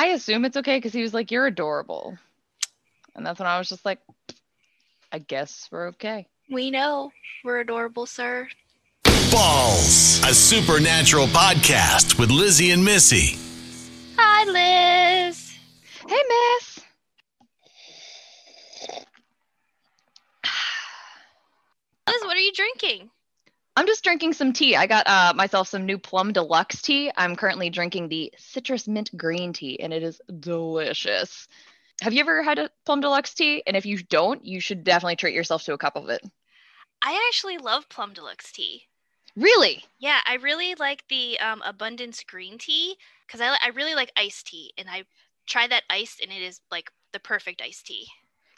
I assume it's okay because he was like, "You're adorable," and that's when I was just like, "I guess we're okay." We know we're adorable, sir. Balls, a supernatural podcast with Lizzie and Missy. Hi, Liz. Hey, Miss. Liz, what are you drinking? I'm just drinking some tea. I got uh, myself some new Plum Deluxe tea. I'm currently drinking the citrus mint green tea, and it is delicious. Have you ever had a Plum Deluxe tea? And if you don't, you should definitely treat yourself to a cup of it. I actually love Plum Deluxe tea. Really? Yeah, I really like the um, Abundance green tea because I, I really like iced tea, and I try that iced, and it is like the perfect iced tea.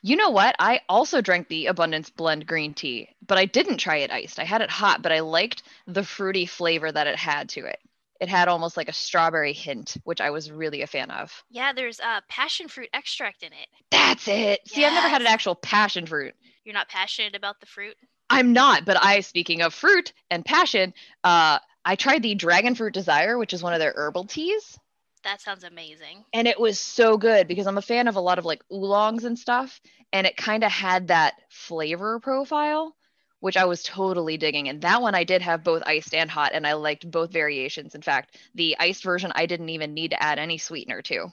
You know what? I also drank the Abundance Blend green tea, but I didn't try it iced. I had it hot, but I liked the fruity flavor that it had to it. It had almost like a strawberry hint, which I was really a fan of. Yeah, there's uh, passion fruit extract in it. That's it. See, I've never had an actual passion fruit. You're not passionate about the fruit? I'm not, but I, speaking of fruit and passion, uh, I tried the Dragon Fruit Desire, which is one of their herbal teas. That sounds amazing. and it was so good because I'm a fan of a lot of like oolongs and stuff, and it kind of had that flavor profile, which I was totally digging. And that one I did have both iced and hot, and I liked both variations. In fact, the iced version I didn't even need to add any sweetener to.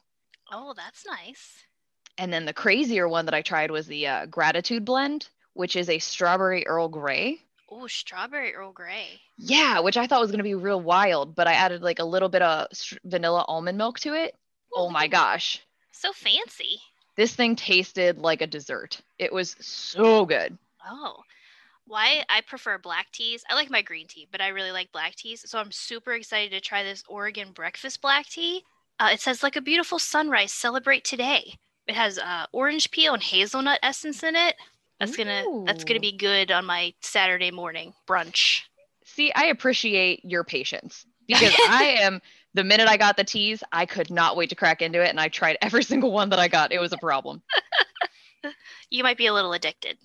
Oh, that's nice. And then the crazier one that I tried was the uh, Gratitude Blend, which is a strawberry Earl Grey. Oh, strawberry Earl Grey. Yeah, which I thought was going to be real wild, but I added like a little bit of vanilla almond milk to it. Oh my gosh. So fancy. This thing tasted like a dessert. It was so good. Oh, why I prefer black teas. I like my green tea, but I really like black teas. So I'm super excited to try this Oregon breakfast black tea. Uh, it says like a beautiful sunrise. Celebrate today. It has uh, orange peel and hazelnut essence in it. That's gonna that's gonna be good on my Saturday morning brunch. See, I appreciate your patience because I am the minute I got the teas, I could not wait to crack into it and I tried every single one that I got. It was a problem. You might be a little addicted.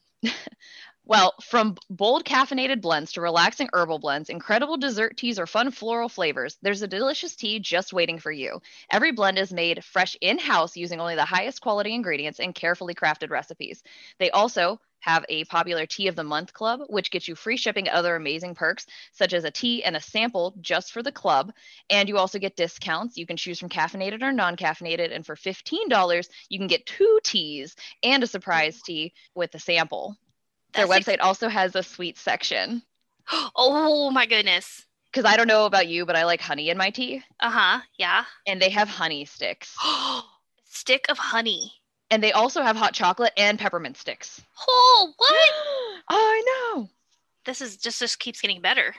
Well, from bold caffeinated blends to relaxing herbal blends, incredible dessert teas, or fun floral flavors, there's a delicious tea just waiting for you. Every blend is made fresh in house using only the highest quality ingredients and carefully crafted recipes. They also have a popular Tea of the Month club, which gets you free shipping and other amazing perks, such as a tea and a sample just for the club. And you also get discounts. You can choose from caffeinated or non caffeinated. And for $15, you can get two teas and a surprise tea with a sample. Their That's website also has a sweet section. oh my goodness. Because I don't know about you, but I like honey in my tea. Uh huh. Yeah. And they have honey sticks. Stick of honey. And they also have hot chocolate and peppermint sticks. Oh, what? I know. this is just just keeps getting better.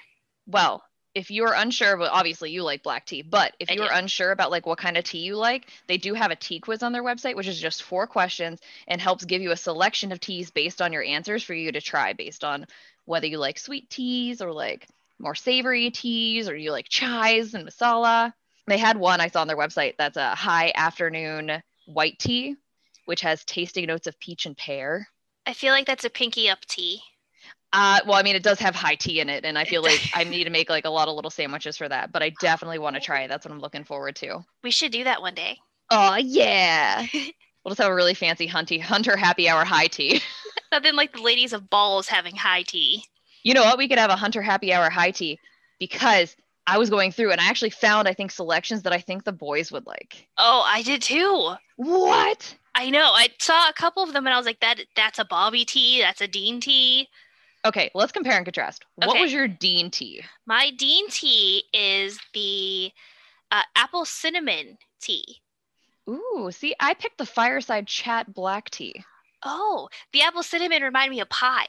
Well, if you're unsure, well, obviously you like black tea, but if you're unsure about like what kind of tea you like, they do have a tea quiz on their website, which is just four questions and helps give you a selection of teas based on your answers for you to try based on whether you like sweet teas or like more savory teas or you like chais and masala. They had one I saw on their website that's a high afternoon white tea, which has tasting notes of peach and pear. I feel like that's a pinky up tea. Uh, well, I mean, it does have high tea in it, and I feel like I need to make like a lot of little sandwiches for that. But I definitely want to try it. That's what I'm looking forward to. We should do that one day. Oh yeah, we'll just have a really fancy hunty hunter happy hour high tea. Nothing like the ladies of balls having high tea. You know what? We could have a hunter happy hour high tea because I was going through and I actually found I think selections that I think the boys would like. Oh, I did too. What? I know. I saw a couple of them and I was like, that that's a Bobby tea. That's a Dean tea. Okay, let's compare and contrast. What was your Dean tea? My Dean tea is the uh, apple cinnamon tea. Ooh, see, I picked the fireside chat black tea. Oh, the apple cinnamon remind me of pie.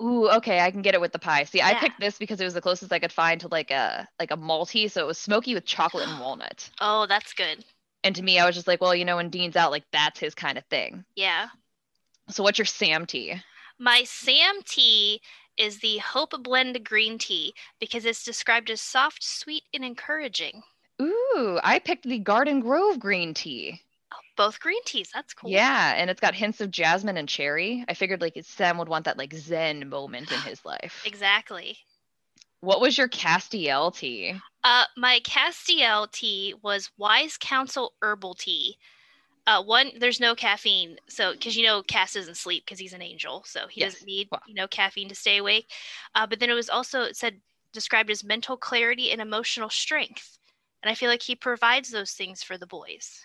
Ooh, okay, I can get it with the pie. See, I picked this because it was the closest I could find to like a like a malty, so it was smoky with chocolate and walnut. Oh, that's good. And to me, I was just like, well, you know, when Dean's out, like that's his kind of thing. Yeah. So what's your Sam tea? My Sam tea is the Hope Blend green tea because it's described as soft, sweet, and encouraging. Ooh, I picked the Garden Grove green tea. Oh, both green teas. That's cool. Yeah, and it's got hints of jasmine and cherry. I figured like Sam would want that like Zen moment in his life. Exactly. What was your Castiel tea? Uh, my Castiel tea was Wise Counsel Herbal Tea. Uh, one, there's no caffeine, so because you know Cass doesn't sleep because he's an angel, so he Yes. doesn't need Wow. you know caffeine to stay awake. Uh, but then it was also it said described as mental clarity and emotional strength, and I feel like he provides those things for the boys.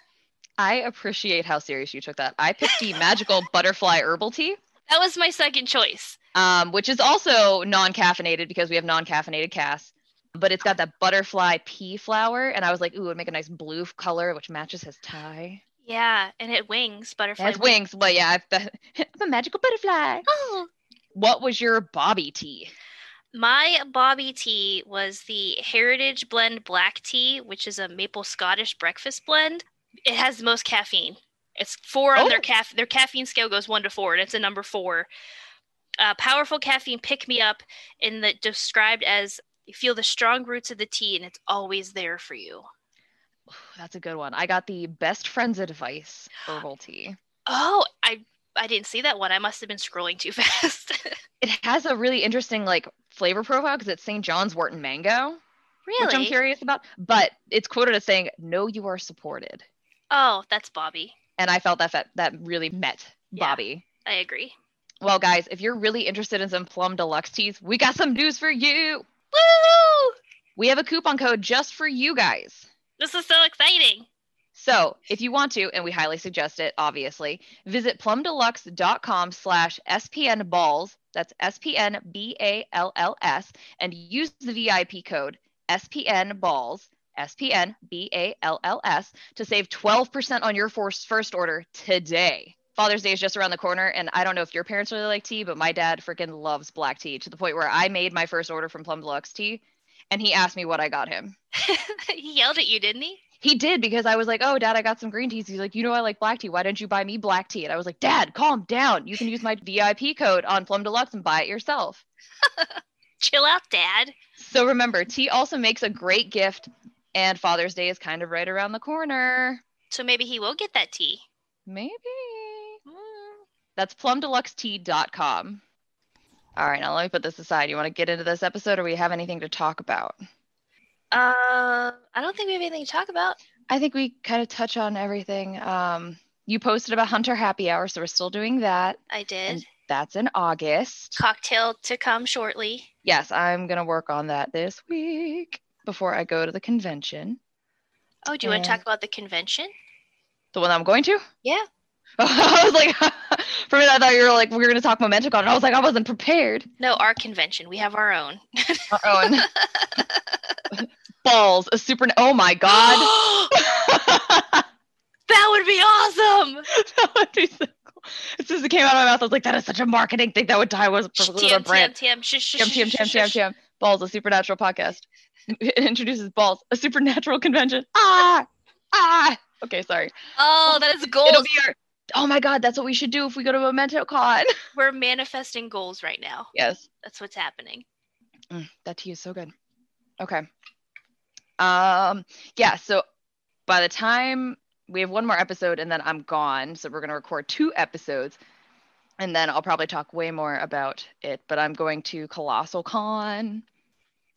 I appreciate how serious you took that. I picked the magical butterfly herbal tea, That was my second choice. um, which is also non-caffeinated because we have non-caffeinated Cass. But it's got that butterfly pea flower, and I was like, ooh, it'd make a nice blue color, which matches his tie. Yeah, and it wings butterflies. It has wings, but yeah, I've the, I'm a magical butterfly. Oh, What was your Bobby tea? My Bobby tea was the Heritage Blend Black Tea, which is a maple Scottish breakfast blend. It has the most caffeine. It's four on their Oh. caff their caffeine scale goes one to four, and it's a number four. Uh, powerful caffeine pick me up, in that described as you feel the strong roots of the tea, and it's always there for you. That's a good one. I got the best friends advice herbal tea. Oh, I I didn't see that one. I must have been scrolling too fast. It has a really interesting like flavor profile because it's St. John's wort and mango, Really? which I'm curious about. But it's quoted as saying, "No, you are supported," Oh, that's Bobby. and I felt that that, that really met Yeah. Bobby. I agree. Well, guys, if you're really interested in some plum deluxe teas, we got some news for you. Woo! We have a coupon code just for you guys. This is so exciting. So if you want to, and we highly suggest it, obviously, visit plumdeluxe.com slash SPN balls. That's SPN B A L L S and use the VIP code SPN balls, SPN B A L L S to save 12% on your first order today. Father's Day is just around the corner, and I don't know if your parents really like tea, but my dad freaking loves black tea to the point where I made my first order from Plum Deluxe Tea, and he asked me what I got him. he yelled at you, didn't he? He did because I was like, "Oh, Dad, I got some green teas." He's like, "You know I like black tea. Why didn't you buy me black tea?" And I was like, "Dad, calm down. You can use my VIP code on Plum Deluxe and buy it yourself." Chill out, Dad. So remember, tea also makes a great gift, and Father's Day is kind of right around the corner. So maybe he will get that tea. Maybe Mm. that's plumdeluxetea.com. All right, now let me put this aside. You want to get into this episode, or we have anything to talk about? Uh, I don't think we have anything to talk about. I think we kind of touch on everything. Um, you posted about Hunter Happy Hour, so we're still doing that. I did. And that's in August. Cocktail to come shortly. Yes, I'm gonna work on that this week before I go to the convention. Oh, do you want to talk about the convention? The one I'm going to? Yeah. I was like, for minute, I thought you were like, we were gonna talk MomentoCon, and I was like, I wasn't prepared. No, our convention. We have our own. Oh, and balls, a super. Oh my god, that would be awesome. that would be so cool. As soon as it came out of my mouth, I was like, that is such a marketing thing. That would tie was perfectly TM, brand. TM, TM. Balls, a supernatural podcast. It introduces balls, a supernatural convention. Ah, ah. Okay, sorry. Oh, that is It'll goals. be our. Oh my god, that's what we should do if we go to memento con We're manifesting goals right now. yes. That's what's happening. Mm, that tea is so good. Okay. Um. Yeah. So by the time we have one more episode, and then I'm gone, so we're gonna record two episodes, and then I'll probably talk way more about it. But I'm going to Colossal Con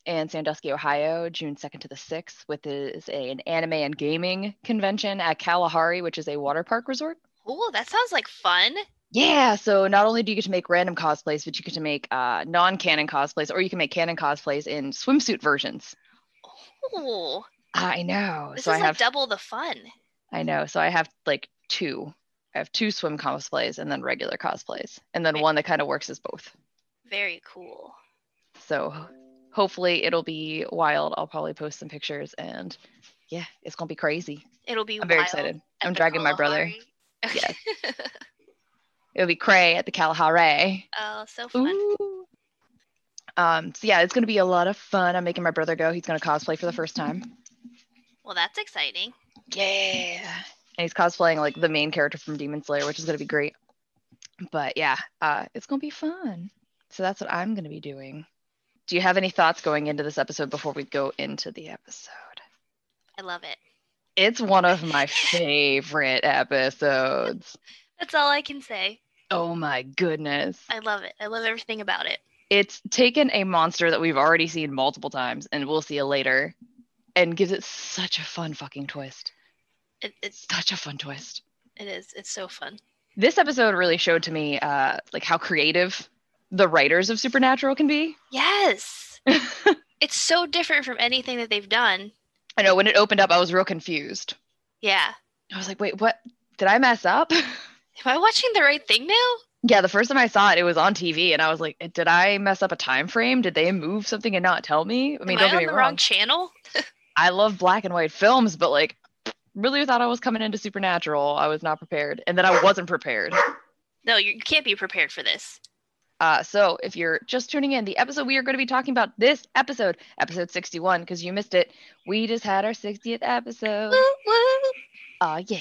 in Sandusky, Ohio, June 2nd to the 6th, which is a, an anime and gaming convention at Kalahari, which is a water park resort. Oh, that sounds like fun. Yeah, so not only do you get to make random cosplays, but you get to make uh, non-canon cosplays, or you can make canon cosplays in swimsuit versions. Oh, I know. this so is I like have, double the fun. I know. So I have like two. I have two swim cosplays and then regular cosplays, and then Right. one that kind of works as both. Very cool. So hopefully it'll be wild. I'll probably post some pictures, and yeah, it's gonna be crazy. It'll be. I'm very wild excited. I'm dragging my brother. Okay. It'll be cray at the Kalahari. oh, so fun. Ooh. Um, so yeah, it's gonna be a lot of fun. I'm making my brother go. He's gonna cosplay for the first time. Well, that's exciting. Yeah. And he's cosplaying like the main character from Demon Slayer, which is gonna be great. But yeah, uh, it's gonna be fun. So that's what I'm gonna be doing. Do you have any thoughts going into this episode before we go into the episode? I love it. It's one of my favorite episodes. That's all I can say. Oh my goodness. I love it. I love everything about it. It's taken a monster that we've already seen multiple times and we'll see it later and gives it such a fun fucking twist. It, it's Such a fun twist. it is. It's so fun. This episode really showed to me uh like how creative the writers of Supernatural can be. Yes. it's so different from anything that they've done. I know when it opened up I was real confused. Yeah. I was like, "Wait, what? Did I mess up?" Am I watching the right thing now? yeah, the first time I saw it, it was on TV, and I was like, "Did I mess up a time frame? Did they move something and not tell me?" I mean, Am don't I get on me the wrong. wrong channel? I love black and white films, but like, really thought I was coming into Supernatural. I was not prepared, and then I wasn't prepared. No, you can't be prepared for this. Uh, so if you're just tuning in, the episode we are going to be talking about this episode, episode 61, because you missed it. We just had our 60th episode. Woo, woo. Oh yeah.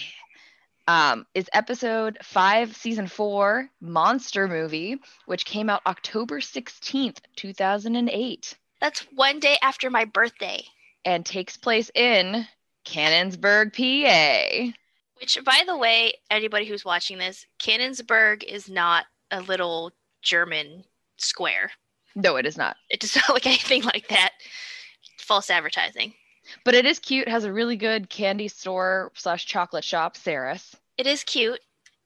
Um, is episode five, season four, Monster Movie, which came out October 16th, 2008, That's one day after my birthday. and takes place in Canonsburg, PA. Which, by the way, anybody who's watching this, Canonsburg is not a little German square. No, it is not. It does not look anything like that. False advertising. But it is cute, has a really good candy store slash chocolate shop, Sarris. It is cute.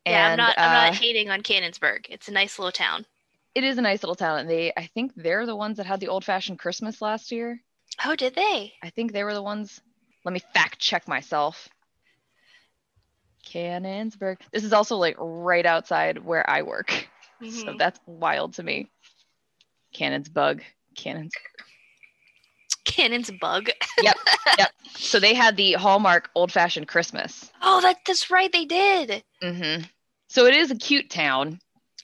yeah, I'm And, not. I'm uh, not hating on Canonsburg. It's a nice little town. it is a nice little town. And they, I think they're the ones that had the old fashioned Christmas last year. Oh, did they? I think they were the ones. Let me fact check myself. Canonsburg. This is also like right outside where I work. So Mhm. that's wild to me. Cannons bug. Cannons. Cannon's bug. Yep. Yep. So they had the Hallmark old fashioned Christmas. Oh, that that's right. They did. Mm-hmm. So it is a cute town.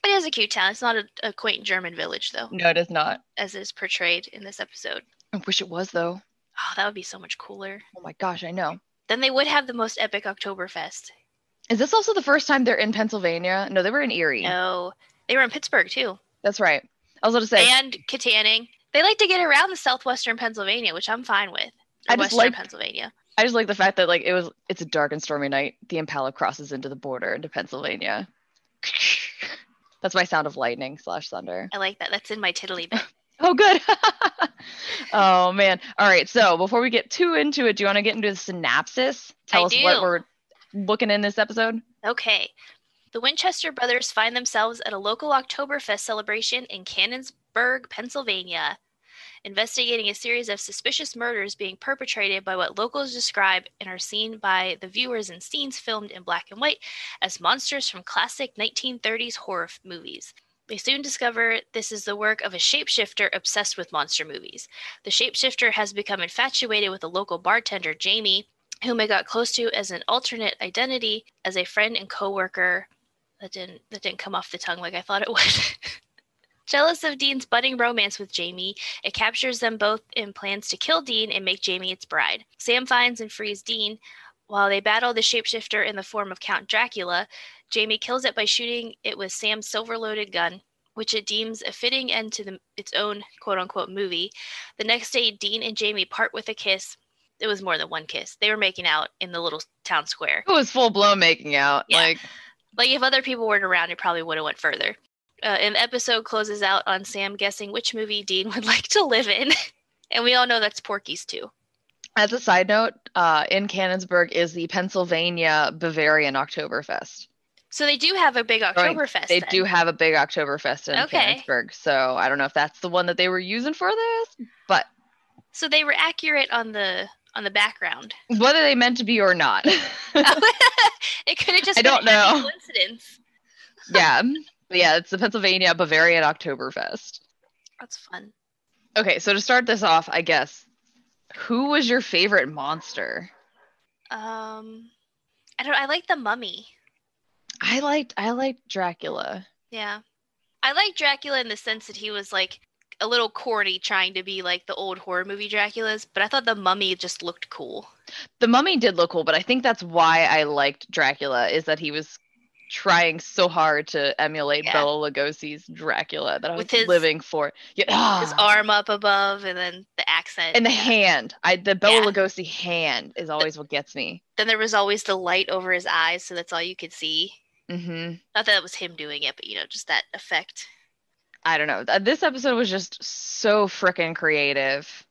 It is a cute town. It's not a, a quaint German village, though, No, it is not. as is portrayed in this episode. I wish it was though. Oh, that would be so much cooler. Oh my gosh, I know. Then they would have the most epic Oktoberfest. Is this also the first time they're in Pennsylvania? No, they were in Erie. No, they were in Pittsburgh too, That's right. I was going to say. and Kittanning. They like to get around the southwestern Pennsylvania, which I'm fine with. I just Western like- Pennsylvania. I just like the fact that like it was it's a dark and stormy night. The Impala crosses into the border into Pennsylvania. That's my sound of lightning slash thunder. I like that. That's in my tiddly bit. Oh, good. oh man. All right. So before we get too into it, do you want to get into the synopsis? Tell I us what we're looking in this episode. Okay. The Winchester brothers find themselves at a local Oktoberfest celebration in Canonsburg, Pennsylvania, investigating a series of suspicious murders being perpetrated by what locals describe and are seen by the viewers in scenes filmed in black and white as monsters from classic 1930s horror movies. They soon discover this is the work of a shapeshifter obsessed with monster movies. The shapeshifter has become infatuated with a local bartender, Jamie, whom I got close to as an alternate identity as a friend and coworker. That didn't that didn't come off the tongue like I thought it would. Jealous of Dean's budding romance with Jamie, it captures them both in plans to kill Dean and make Jamie its bride. Sam finds and frees Dean. While they battle the shapeshifter in the form of Count Dracula, Jamie kills it by shooting it with Sam's silver loaded gun, which it deems a fitting end to the, its own quote unquote movie. The next day, Dean and Jamie part with a kiss. It was more than one kiss. They were making out in the little town square. It was full blown making out. Yeah. Like Like if other people weren't around, it probably would have went further. Uh, and the episode closes out on Sam guessing which movie Dean would like to live in, and we all know that's Porky's too. as a side note, uh, in Canonsburg is the Pennsylvania Bavarian Oktoberfest. So they do have a big Oktoberfest. They then. do have a big Oktoberfest in Okay. Canonsburg. So I don't know if that's the one that they were using for this, but So they were accurate on the on the background. whether they meant to be or not. it could have just I been don't a know. coincidence. yeah. Yeah, it's the Pennsylvania Bavarian Oktoberfest. That's fun. Okay, so to start this off, I guess, who was your favorite monster? Um, I don't. I like the Mummy. I liked I liked Dracula. Yeah, I like Dracula in the sense that he was like a little corny, trying to be like the old horror movie Draculas. But I thought the Mummy just looked cool. The mummy did look cool, but I think that's why I liked Dracula is that he was trying so hard to emulate Yeah. Bela Lugosi's Dracula that I was his- living for. Yeah, His arm up above, and then the accent. and the hand. I the Bela Yeah. Lugosi hand is always what gets me. then there was always the light over his eyes, so that's all you could see. hmm Not that it was him doing it, but you know, just that effect. I don't know. This episode was just so freaking creative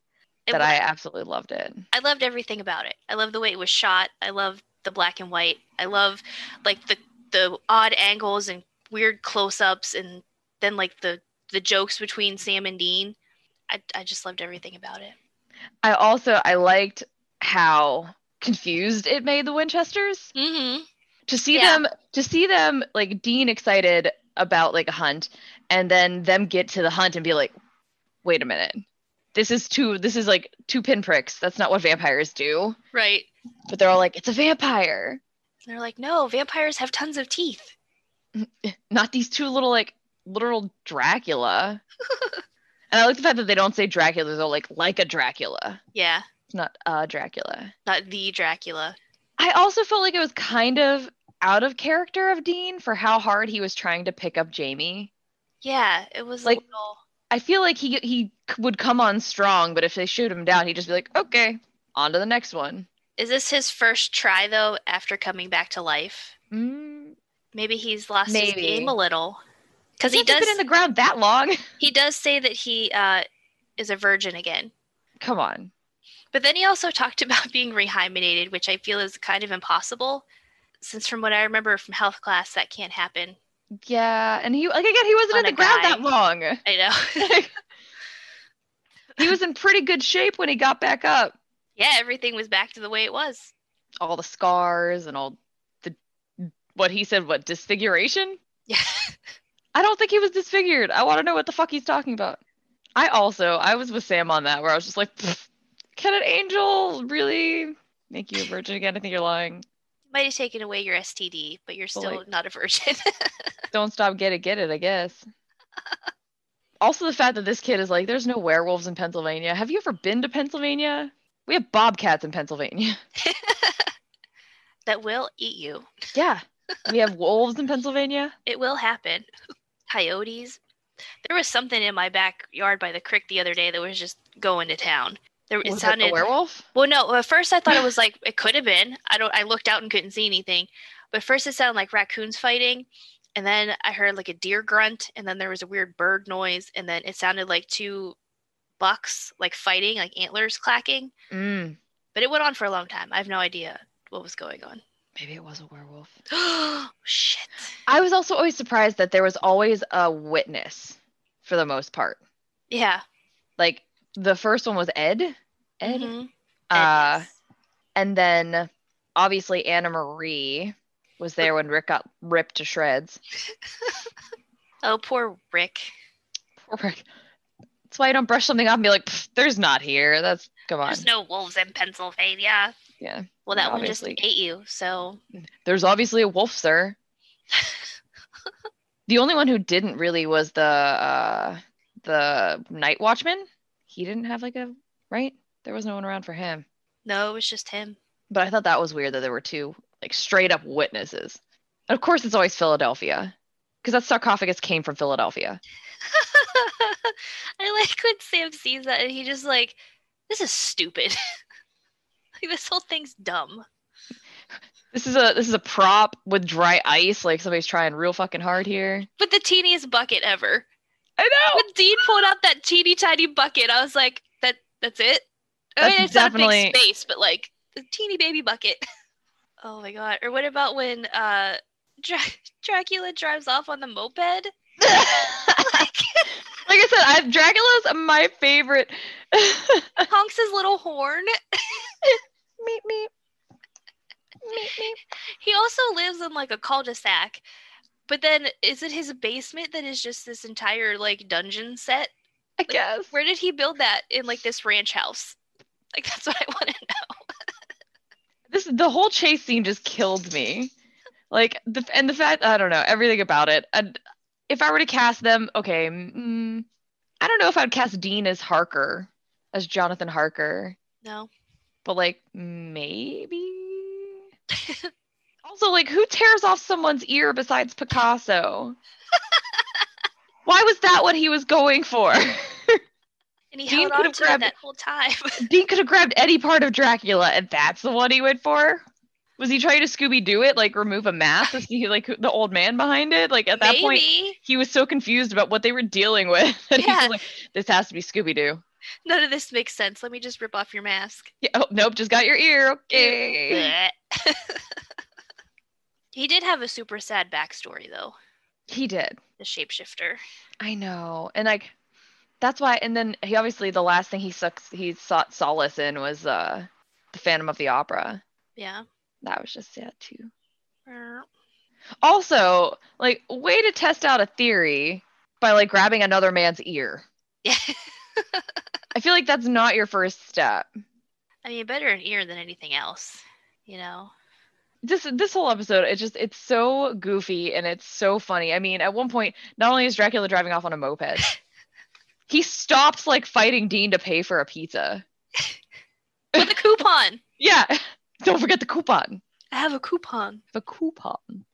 It that was- I absolutely loved it. I loved everything about it. I love the way it was shot. I love the black and white. I love like the the odd angles and weird close-ups and then like the the jokes between Sam and Dean. I I just loved everything about it. I also I liked how confused it made the Winchesters. Mm-hmm. to see Yeah. them to see them like Dean excited about like a hunt and then them get to the hunt and be like wait a minute. This is two this is like two pinpricks. That's not what vampires do. Right. but they're all like it's a vampire. And they're like, no, vampires have tons of teeth. not these two little like literal dracula. And i like the fact that they don't say dracula. They're like like a dracula. Yeah, it's not a dracula. Not the Dracula. i also felt like it was kind of out of character of dean for how hard he was trying to pick up jamie Yeah, it was Like- a little. I feel like he he would come on strong, but if they shoot him down, he'd just be like, "Okay, on to the next one." Is this his first try though after coming back to life? Mm, Maybe he's lost his game a little. Because he he does. been in the ground that long. he does say that he uh, is a virgin again. come on, But then he also talked about being rehymenated, which I feel is kind of impossible, since from what I remember from health class, that can't happen. Yeah, and he like again, he wasn't On in the ground guy. that long. I know. he was in pretty good shape when he got back up. yeah, everything was back to the way it was. All the scars and all the what he said, what disfiguration? Yeah. I don't think he was disfigured. I want to know what the fuck he's talking about. I also, I was with Sam on that where I was just like, can an angel really make you a virgin again? I think you're lying. Might have taken away your STD, but you're still like- not a virgin. Don't stop, get it, get it, I guess. also, the fact that this kid is like, there's no werewolves in Pennsylvania. Have you ever been to Pennsylvania? We have bobcats in Pennsylvania. that will eat you. Yeah. We have wolves in Pennsylvania. It will happen. Coyotes. There was something in my backyard by the creek the other day that was just going to town. There, it Was sounded it a werewolf? Well, no. At first, I thought it was like it could have been. I don't. I looked out and couldn't see anything. But first, it sounded like raccoons fighting, and then I heard like a deer grunt, and then there was a weird bird noise, and then it sounded like two bucks like fighting, like antlers clacking. Mm, But it went on for a long time. I have no idea what was going on. maybe it was a werewolf. Oh shit! I was also always surprised that there was always a witness for the most part. Yeah. Like the first one was Ed. Ed. Mhm. Uh, Yes. and then obviously Anna Marie was there when Rick got ripped to shreds. Oh, poor Rick. Poor Rick. That's why you don't brush something off and be like, "There's not here." That's come on. There's no wolves in Pennsylvania. yeah. Well, that one just ate you. So There's obviously a wolf, sir. the only one who didn't really was the uh the night watchman. He didn't have like a right. There was no one around for him. no, it was just him. But I thought that was weird that there were two like straight up witnesses. And of course, it's always Philadelphia because that sarcophagus came from Philadelphia. I like when Sam sees that and he just like, this is stupid. like this whole thing's dumb. This is a this is a prop with dry ice. Like somebody's trying real fucking hard here. But the teeniest bucket ever. I know. When Dean pulled out that teeny tiny bucket, I was like, that that's it. I That's mean, it's not a definitely- big space, but like the teeny baby bucket. oh my god! Or what about when uh Dra- Dracula drives off on the moped? like I said, I, Dracula's my favorite. Honks his little horn. meep meep. Meep meep. He also lives in like a cul-de-sac. But then is it his basement that is just this entire like dungeon set? I guess. Where did he build that in like this ranch house? Like that's what I want to know. This the whole chase scene just killed me. Like the and the fact I don't know everything about it. And if I were to cast them, okay, mm, I don't know if I'd cast Dean as Harker, as Jonathan Harker, No. but like maybe. also, like who tears off someone's ear besides Picasso? Why was that what he was going for? And he Dean held could on have to grabbed- that whole time. Dean could have grabbed any part of Dracula, and that's the one he went for. Was he trying to Scooby Doo it, like remove a mask to see like who- the old man behind it? Like at that Maybe. point, he was so confused about what they were dealing with that he Yeah. was like, "This has to be Scooby Doo." None of this makes sense. Let me just rip off your mask. Yeah, oh, nope, just got your ear. Okay. He did have a super sad backstory, though. He did. The shapeshifter. I know, and like that's why. And then he obviously the last thing he sucks he sought solace in was uh the Phantom of the Opera. Yeah. That was just sad too. Er, Also, like way to test out a theory by like grabbing another man's ear. Yeah. I feel like that's not your first step. I mean, better an ear than anything else. You know. This this whole episode, it's just it's so goofy and it's so funny. I mean, at one point, not only is Dracula driving off on a moped, he stops like fighting Dean to pay for a pizza. With a coupon. Yeah, don't forget the coupon. I have a coupon. The coupon.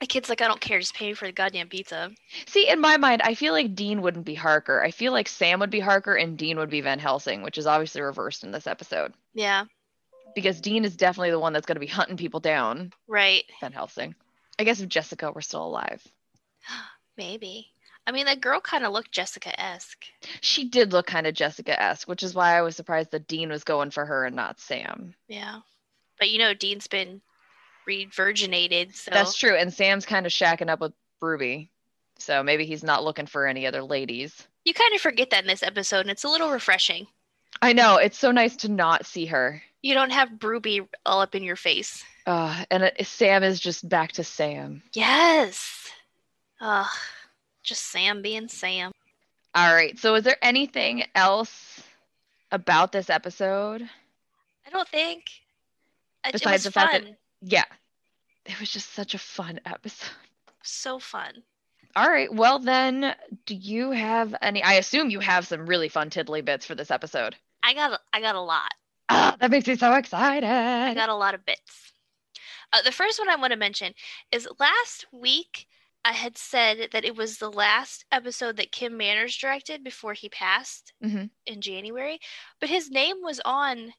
The kid's like, I don't care. Just pay me for the goddamn pizza. See, in my mind, I feel like Dean wouldn't be Harker. I feel like Sam would be Harker and Dean would be Van Helsing, which is obviously reversed in this episode. Yeah. Because Dean is definitely the one that's going to be hunting people down. Right. Van Helsing. I guess if Jessica were still alive. Maybe. I mean, that girl kind of looked Jessica esque. She did look kind of Jessica esque, which is why I was surprised that Dean was going for her and not Sam. Yeah. But you know, Dean's been re-virginated, so That's true. And Sam's kind of shacking up with Ruby. So maybe he's not looking for any other ladies. you kind of forget that in this episode, and it's a little refreshing. I know. It's so nice to not see her. You don't have Ruby all up in your face. Uh, and it, Sam is just back to Sam. Yes. Ugh. Just Sam being Sam. All right. So, is there anything else about this episode? I don't think. It, Besides it was the fact that- fun. Yeah. It was just such a fun episode. So fun. All right. Well, then, do you have any? I assume you have some really fun tiddly bits for this episode. I got a, I got a lot. Ah, that makes me so excited. I got a lot of bits. Uh, the first one I want to mention is last week I had said that it was the last episode that Kim Manners directed before he passed Mhm. in January, but his name was on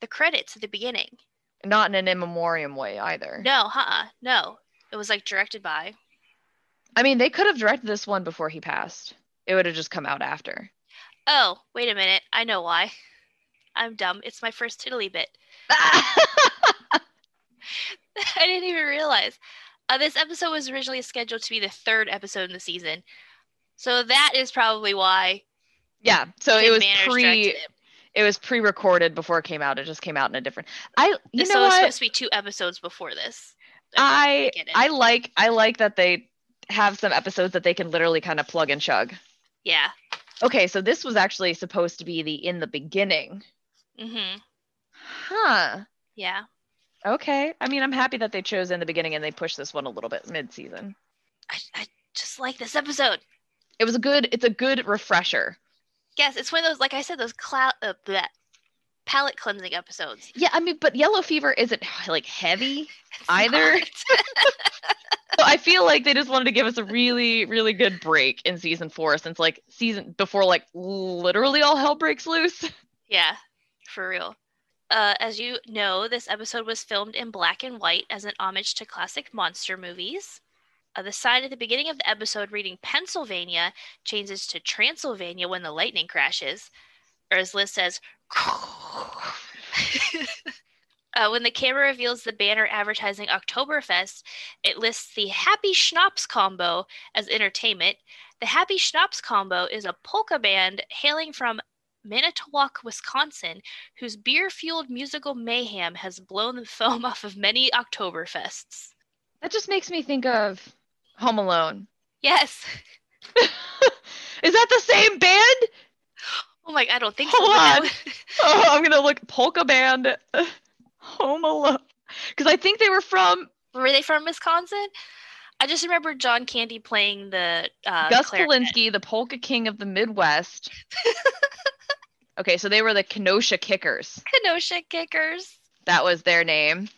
the credits at the beginning. Not in an in memoriam way either. No, huh? No, it was like directed by. I mean, they could have directed this one before he passed. It would have just come out after. Oh, wait a minute. I know why. I'm dumb. It's my first tiddly bit. I didn't even realize. Uh, this episode was originally scheduled to be the third episode in the season. So that is probably why yeah. So it was pre. it. Was pre-recorded before it came out. It just came out in a different. I. You so know it was what? supposed to be two episodes before this. I it. I like I like that they have some episodes that they can literally kind of plug and chug. Yeah. Okay, so this was actually supposed to be the in the beginning. Mm-hmm. Huh. Yeah. Okay. I mean, I'm happy that they chose in the beginning and they pushed this one a little bit mid-season. I, I just like this episode. It was a good it's a good refresher. Yes, it's one of those, like I said, those cloud, uh, bleh, palette cleansing episodes. Yeah, I mean, but Yellow Fever isn't like heavy. It's Either. So I feel like they just wanted to give us a really, really good break in season four since like season before like literally all hell breaks loose. Yeah, for real. Uh, as you know, this episode was filmed in black and white as an homage to classic monster movies. Uh, the sign at the beginning of the episode reading Pennsylvania changes to Transylvania when the lightning crashes, or as Liz says, uh, when the camera reveals the banner advertising Oktoberfest, it lists the Happy Schnapps combo as entertainment. The Happy Schnapps combo is a polka band hailing from Manitowoc, Wisconsin, whose beer fueled musical mayhem has blown the foam off of many Oktoberfests. That just makes me think of Home Alone. Yes. Is that the same band? Oh my, I don't think Hold so. on. Oh, I'm gonna look polka band Home Alone because I think they were from Were they from Wisconsin? I just remember John Candy playing the uh, Gus. Polinski, the polka king of the Midwest. okay, so they were the Kenosha Kickers. Kenosha Kickers. That was their name.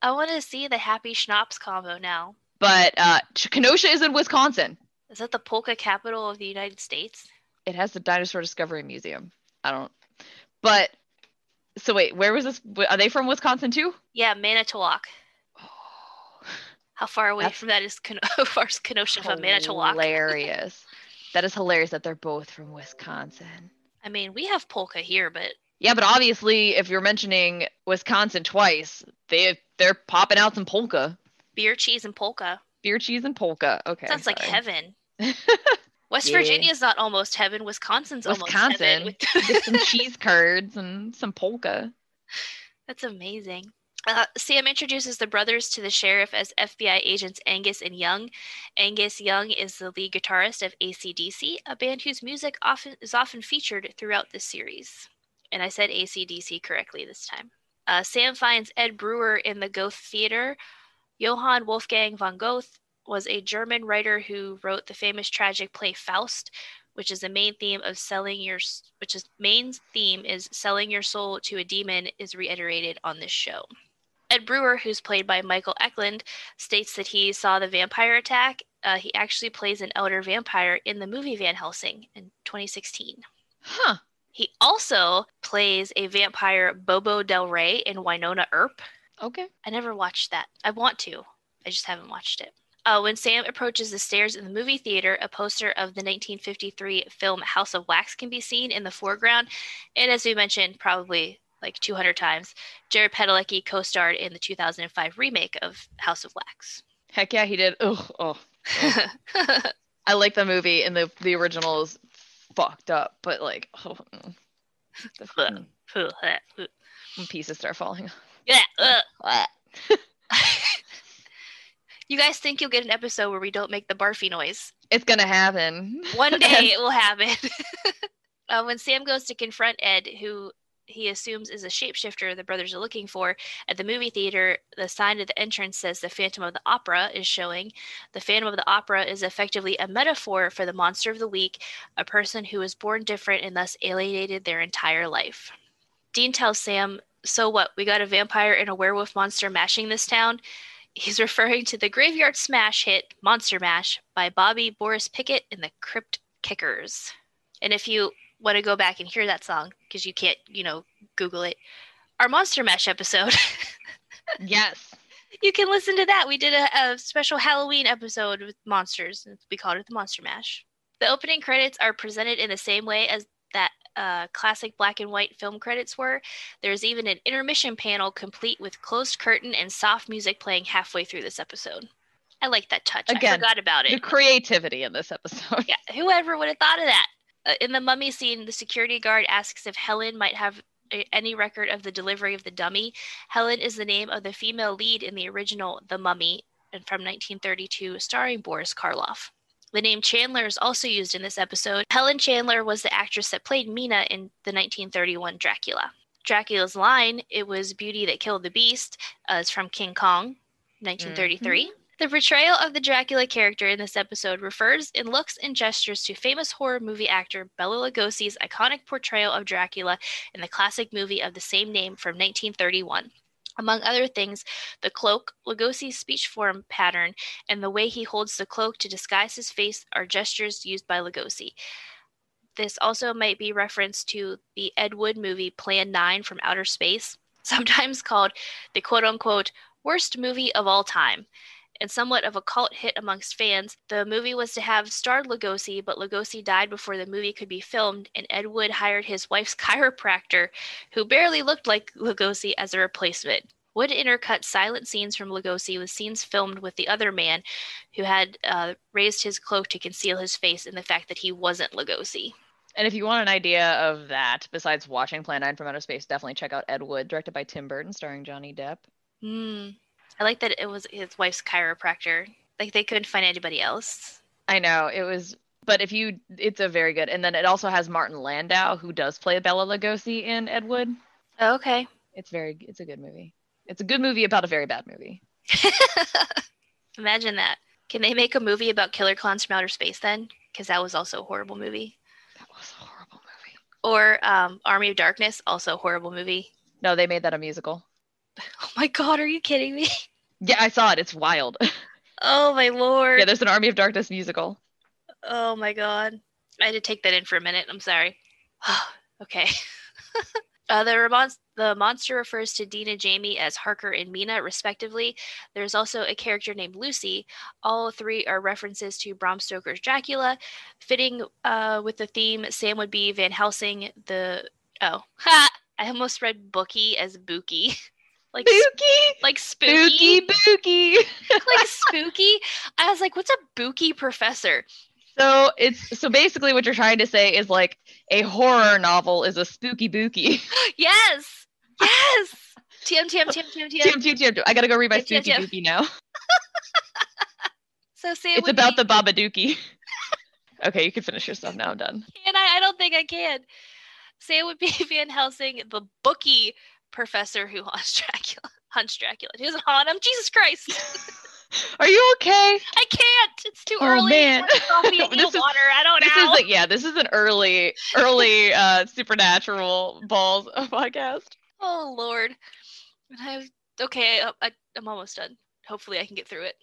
I want to see the Happy Schnapps combo now. But uh, Kenosha is in Wisconsin. Is that the polka capital of the United States? It has the Dinosaur Discovery Museum. I don't. But so wait, where was this? Are they from Wisconsin too? Yeah, Manitowoc. How far away That's- from that is Ken- how far is Kenosha from Manitowoc? Hilarious. that is hilarious that they're both from Wisconsin. I mean, we have polka here, but Yeah, but obviously, if you're mentioning Wisconsin twice, they they're popping out some polka, beer, cheese, and polka beer, cheese, and polka. Okay, sounds like heaven. West Yeah. Virginia's not almost heaven. Wisconsin's almost Wisconsin. heaven. with- some cheese curds and some polka. That's amazing. Uh, Sam introduces the brothers to the sheriff as FBI agents Angus and Young. Angus Young is the lead guitarist of ACDC, a band whose music often is often featured throughout the series. And I said ACDC correctly this time. Uh, Sam finds Ed Brewer in the Goethe Theater. Johann Wolfgang von Goethe was a German writer who wrote the famous tragic play Faust, which is the main theme of selling your which is main theme is selling your soul to a demon is reiterated on this show. Ed Brewer, who's played by Michael Eklund, states that he saw the vampire attack. Uh, he actually plays an elder vampire in the movie Van Helsing in 2016. Huh. He also plays a vampire Bobo Del Rey in Wynonna Earp. Okay. I never watched that. I want to. I just haven't watched it. Uh, when Sam approaches the stairs in the movie theater, a poster of the 1953 film House of Wax can be seen in the foreground. And as we mentioned, probably like 200 times, Jared Padalecki co starred in the 2005 remake of House of Wax. Heck yeah, he did. Ugh. Oh. I like the movie, and the the original is fucked up, but like, oh, mm. the pieces start falling. yeah. You guys think you'll get an episode where we don't make the barfy noise? It's gonna happen. One day it will happen. uh, when Sam goes to confront Ed, who he assumes is a shapeshifter the brothers are looking for, at the movie theater, the sign at the entrance says the Phantom of the Opera is showing. The Phantom of the Opera is effectively a metaphor for the monster of the week, a person who was born different and thus alienated their entire life. Dean tells Sam, So what? We got a vampire and a werewolf monster mashing this town? He's referring to the Graveyard Smash hit Monster Mash by Bobby Boris Pickett and the Crypt Kickers. And if you want to go back and hear that song, because you can't, you know, Google it, our Monster Mash episode, yes. you can listen to that. We did a, a special Halloween episode with monsters. We called it the Monster Mash. The opening credits are presented in the same way as that uh, classic black and white film credits were. There's even an intermission panel complete with closed curtain and soft music playing halfway through this episode. I like that touch. I Again, forgot about it. The creativity in this episode. Yeah, whoever would have thought of that? Uh, in the mummy scene, the security guard asks if Helen might have a- any record of the delivery of the dummy. Helen is the name of the female lead in the original The Mummy and from 1932, starring Boris Karloff. The name Chandler is also used in this episode. Helen Chandler was the actress that played Mina in the 1931 Dracula. Dracula's line, it was Beauty that Killed the Beast, uh, is from King Kong, 1933. The portrayal of the Dracula character in this episode refers in looks and gestures to famous horror movie actor Bela Lugosi's iconic portrayal of Dracula in the classic movie of the same name from 1931. Among other things, the cloak, Lugosi's speech form pattern, and the way he holds the cloak to disguise his face are gestures used by Lugosi. This also might be reference to the Ed Wood movie Plan 9 from Outer Space, sometimes called the quote unquote worst movie of all time and somewhat of a cult hit amongst fans. The movie was to have starred Lugosi, but Lugosi died before the movie could be filmed, and Ed Wood hired his wife's chiropractor, who barely looked like Lugosi, as a replacement. Wood intercut silent scenes from Lugosi with scenes filmed with the other man, who had uh, raised his cloak to conceal his face and the fact that he wasn't Lugosi. And if you want an idea of that, besides watching Plan 9 from Outer Space, definitely check out Ed Wood, directed by Tim Burton, starring Johnny Depp. Hmm. I like that it was his wife's chiropractor. Like they couldn't find anybody else. I know it was, but if you, it's a very good. And then it also has Martin Landau, who does play Bela Lugosi in Ed Wood. Oh, okay. It's very, it's a good movie. It's a good movie about a very bad movie. Imagine that. Can they make a movie about killer clowns from outer space then? Because that was also a horrible movie. That was a horrible movie. Or um, Army of Darkness, also a horrible movie. No, they made that a musical. Oh my god, are you kidding me? Yeah, I saw it. It's wild. Oh my lord. yeah, there's an Army of Darkness musical. Oh my god. I had to take that in for a minute. I'm sorry. okay. Uh, the, the monster refers to Dean and Jamie as Harker and Mina, respectively. There's also a character named Lucy. All three are references to Bram Stoker's Dracula. Fitting uh, with the theme, Sam would be Van Helsing. The oh, ha! I almost read Bookie as Bookie, like Spooky, like spooky, spooky, like spooky. I was like, what's a Bookie professor? So it's so basically what you're trying to say is like a horror novel is a spooky booky. Yes, yes. TM TM TM TM TM. Tim, Tim, Tim, I gotta go read my spooky Tim. booky now. So Sam It's about be- the Babadookie. okay, you can finish your stuff now. I'm done. Can I? I don't think I can. Sam would be Van Helsing, the bookie professor who haunts Dracula. Hunts Dracula. He doesn't haunt him. Jesus Christ. Are you okay? I can't. It's too Oh, early. man. Coffee and This is- water. I don't This know. is like yeah, this is an early, early uh supernatural balls podcast. oh Lord. I was, okay, I, I, I'm almost done. Hopefully, I can get through it.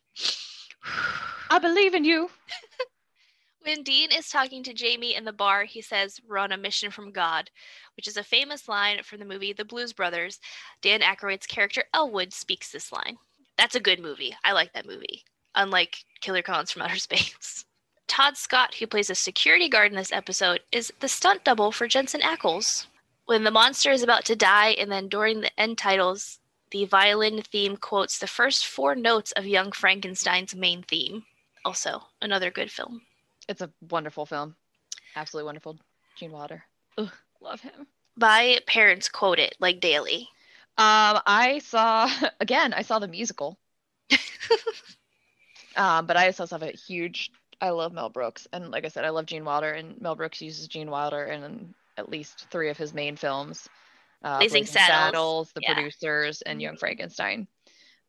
I believe in you. When Dean is talking to Jamie in the bar, he says, We're on a mission from God, which is a famous line from the movie The Blues Brothers. Dan Aykroyd's character Elwood speaks this line. That's a good movie. I like that movie, unlike Killer Klowns from Outer Space. Todd Scott, who plays a security guard in this episode, is the stunt double for Jensen Ackles. When the monster is about to die, and then during the end titles, the violin theme quotes the first four notes of Young Frankenstein's main theme. Also, another good film. It's a wonderful film. Absolutely wonderful. Gene Wilder. Ugh, love him. My parents quote it like daily. Um, I saw again. I saw the musical. um, but I also have a huge. I love Mel Brooks, and like I said, I love Gene Wilder, and Mel Brooks uses Gene Wilder in at least three of his main films. Uh, Blazing Saddles. The Yeah. Producers, and Young Mhm. Frankenstein,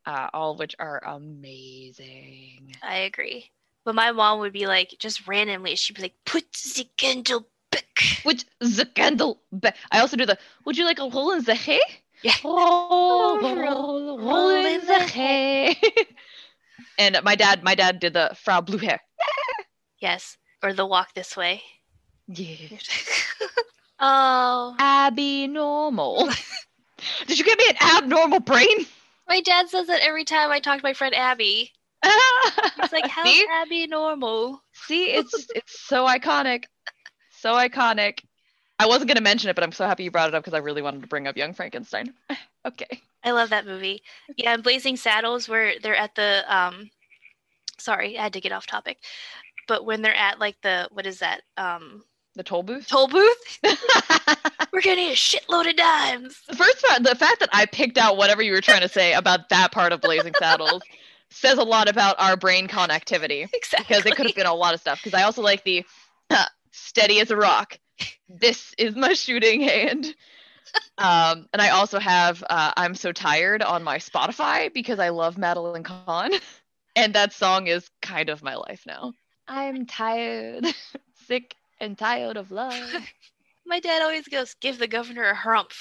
uh, all of which are amazing. I agree. But my mom would be like, just randomly, she'd be like, put the candle. Which the candle. Ba- I also do the. Would you like a roll in the hay? Yeah. Roll, Roll, roll, roll in the hay. and my dad, my dad did the Frau Blücher. Yes. Or the walk this way. Yeah. oh. Abby normal. did you get me an abnormal brain? My dad says that every time I talk to my friend Abby. He's like, how's See? Abby normal? See, it's it's so iconic, so iconic. I wasn't gonna mention it, but I'm so happy you brought it up because I really wanted to bring up Young Frankenstein. okay. I love that movie. Yeah, and Blazing Saddles, where they're at the um sorry, I had to get off topic. But when they're at like the what is that? Um The toll booth. toll booth, we're gonna need a shitload of dimes. The first part, the fact that I picked out whatever you were trying to say about that part of Blazing Saddles says a lot about our brain connectivity Exactly. because it could have been a lot of stuff. Because I also like the uh, steady as a rock. This is my shooting hand. Um, and I also have uh, I'm so tired on my Spotify because I love Madeline Kahn, and that song is kind of my life now. I'm tired, sick and tired of love. My dad always goes, "Give the governor a hump.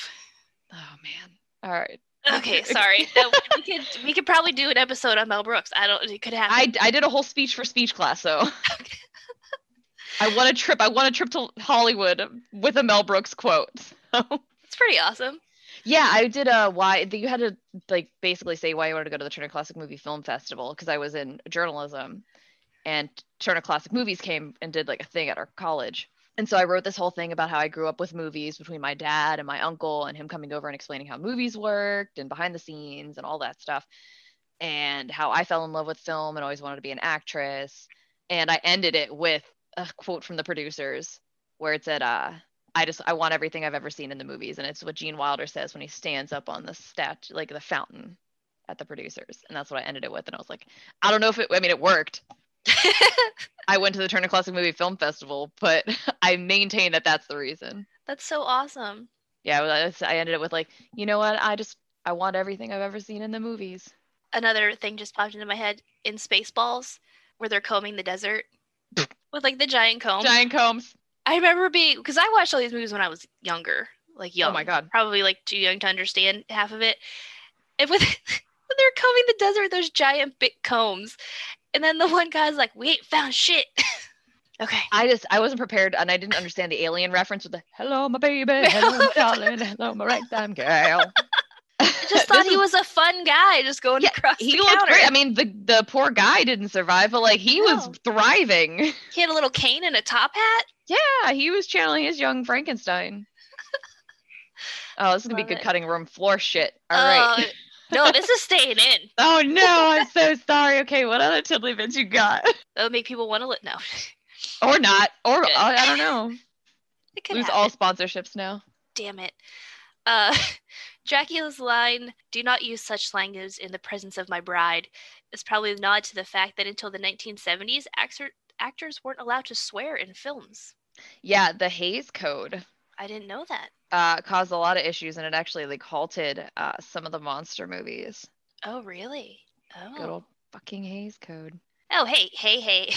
Oh man. All right. Okay, sorry. No, we could we could probably do an episode on Mel Brooks. I don't. It could happen. I, I did a whole speech for speech class, so I want a trip. I want a trip to Hollywood with a Mel Brooks quote. It's pretty awesome. yeah, I did a why. You had to like basically say why you wanted to go to the Turner Classic Movie Film Festival because I was in journalism, and Turner Classic Movies came and did like a thing at our college. And so I wrote this whole thing about how I grew up with movies between my dad and my uncle, and him coming over and explaining how movies worked and behind the scenes and all that stuff, and how I fell in love with film and always wanted to be an actress. And I ended it with a quote from the producers where it said, uh, I just I want everything I've ever seen in the movies. And it's what Gene Wilder says when he stands up on the statue like the fountain at the producers. And that's what I ended it with. And I was like, I don't know if it I mean it worked. I went to the Turner Classic Movie Film Festival, but I maintain that that's the reason. That's so awesome. Yeah, I ended it with like, you know what? I just I want everything I've ever seen in the movies. Another thing just popped into my head in Spaceballs, where they're combing the desert with like the giant comb. Giant combs. I remember being because I watched all these movies when I was younger, like oh young. Oh my god. probably like too young to understand half of it. And with when they're combing the desert those giant big combs, and then the one guy's like, "We ain't found shit." Okay. I just I wasn't prepared and I didn't understand the alien reference with the hello my baby, hello my darling, hello my ragtime girl. I just thought he was a fun guy just going Yeah, across he the looked counter. great. I mean, the the poor guy didn't survive, but like he was thriving. he had a little cane and a top hat. Yeah, he was channeling his young Frankenstein. Oh, this is gonna be good it. cutting room floor shit. All right. Uh, no, this is staying in. Oh no, I'm so sorry. Okay, what other tiddly bits you got? That would make people want to look. No, Or not. Or Good. I, I don't know. it Lose happen. all sponsorships now. Damn it. Uh, Dracula's line, do not use such slangs in the presence of my bride, is probably a nod to the fact that until the 1970s, actor- actors weren't allowed to swear in films. Yeah, the Hays Code I didn't know that. uh, caused a lot of issues, and it actually like halted uh, some of the monster movies. Oh, really? Good Oh. old fucking Hays Code. Oh, hey, hey, hey.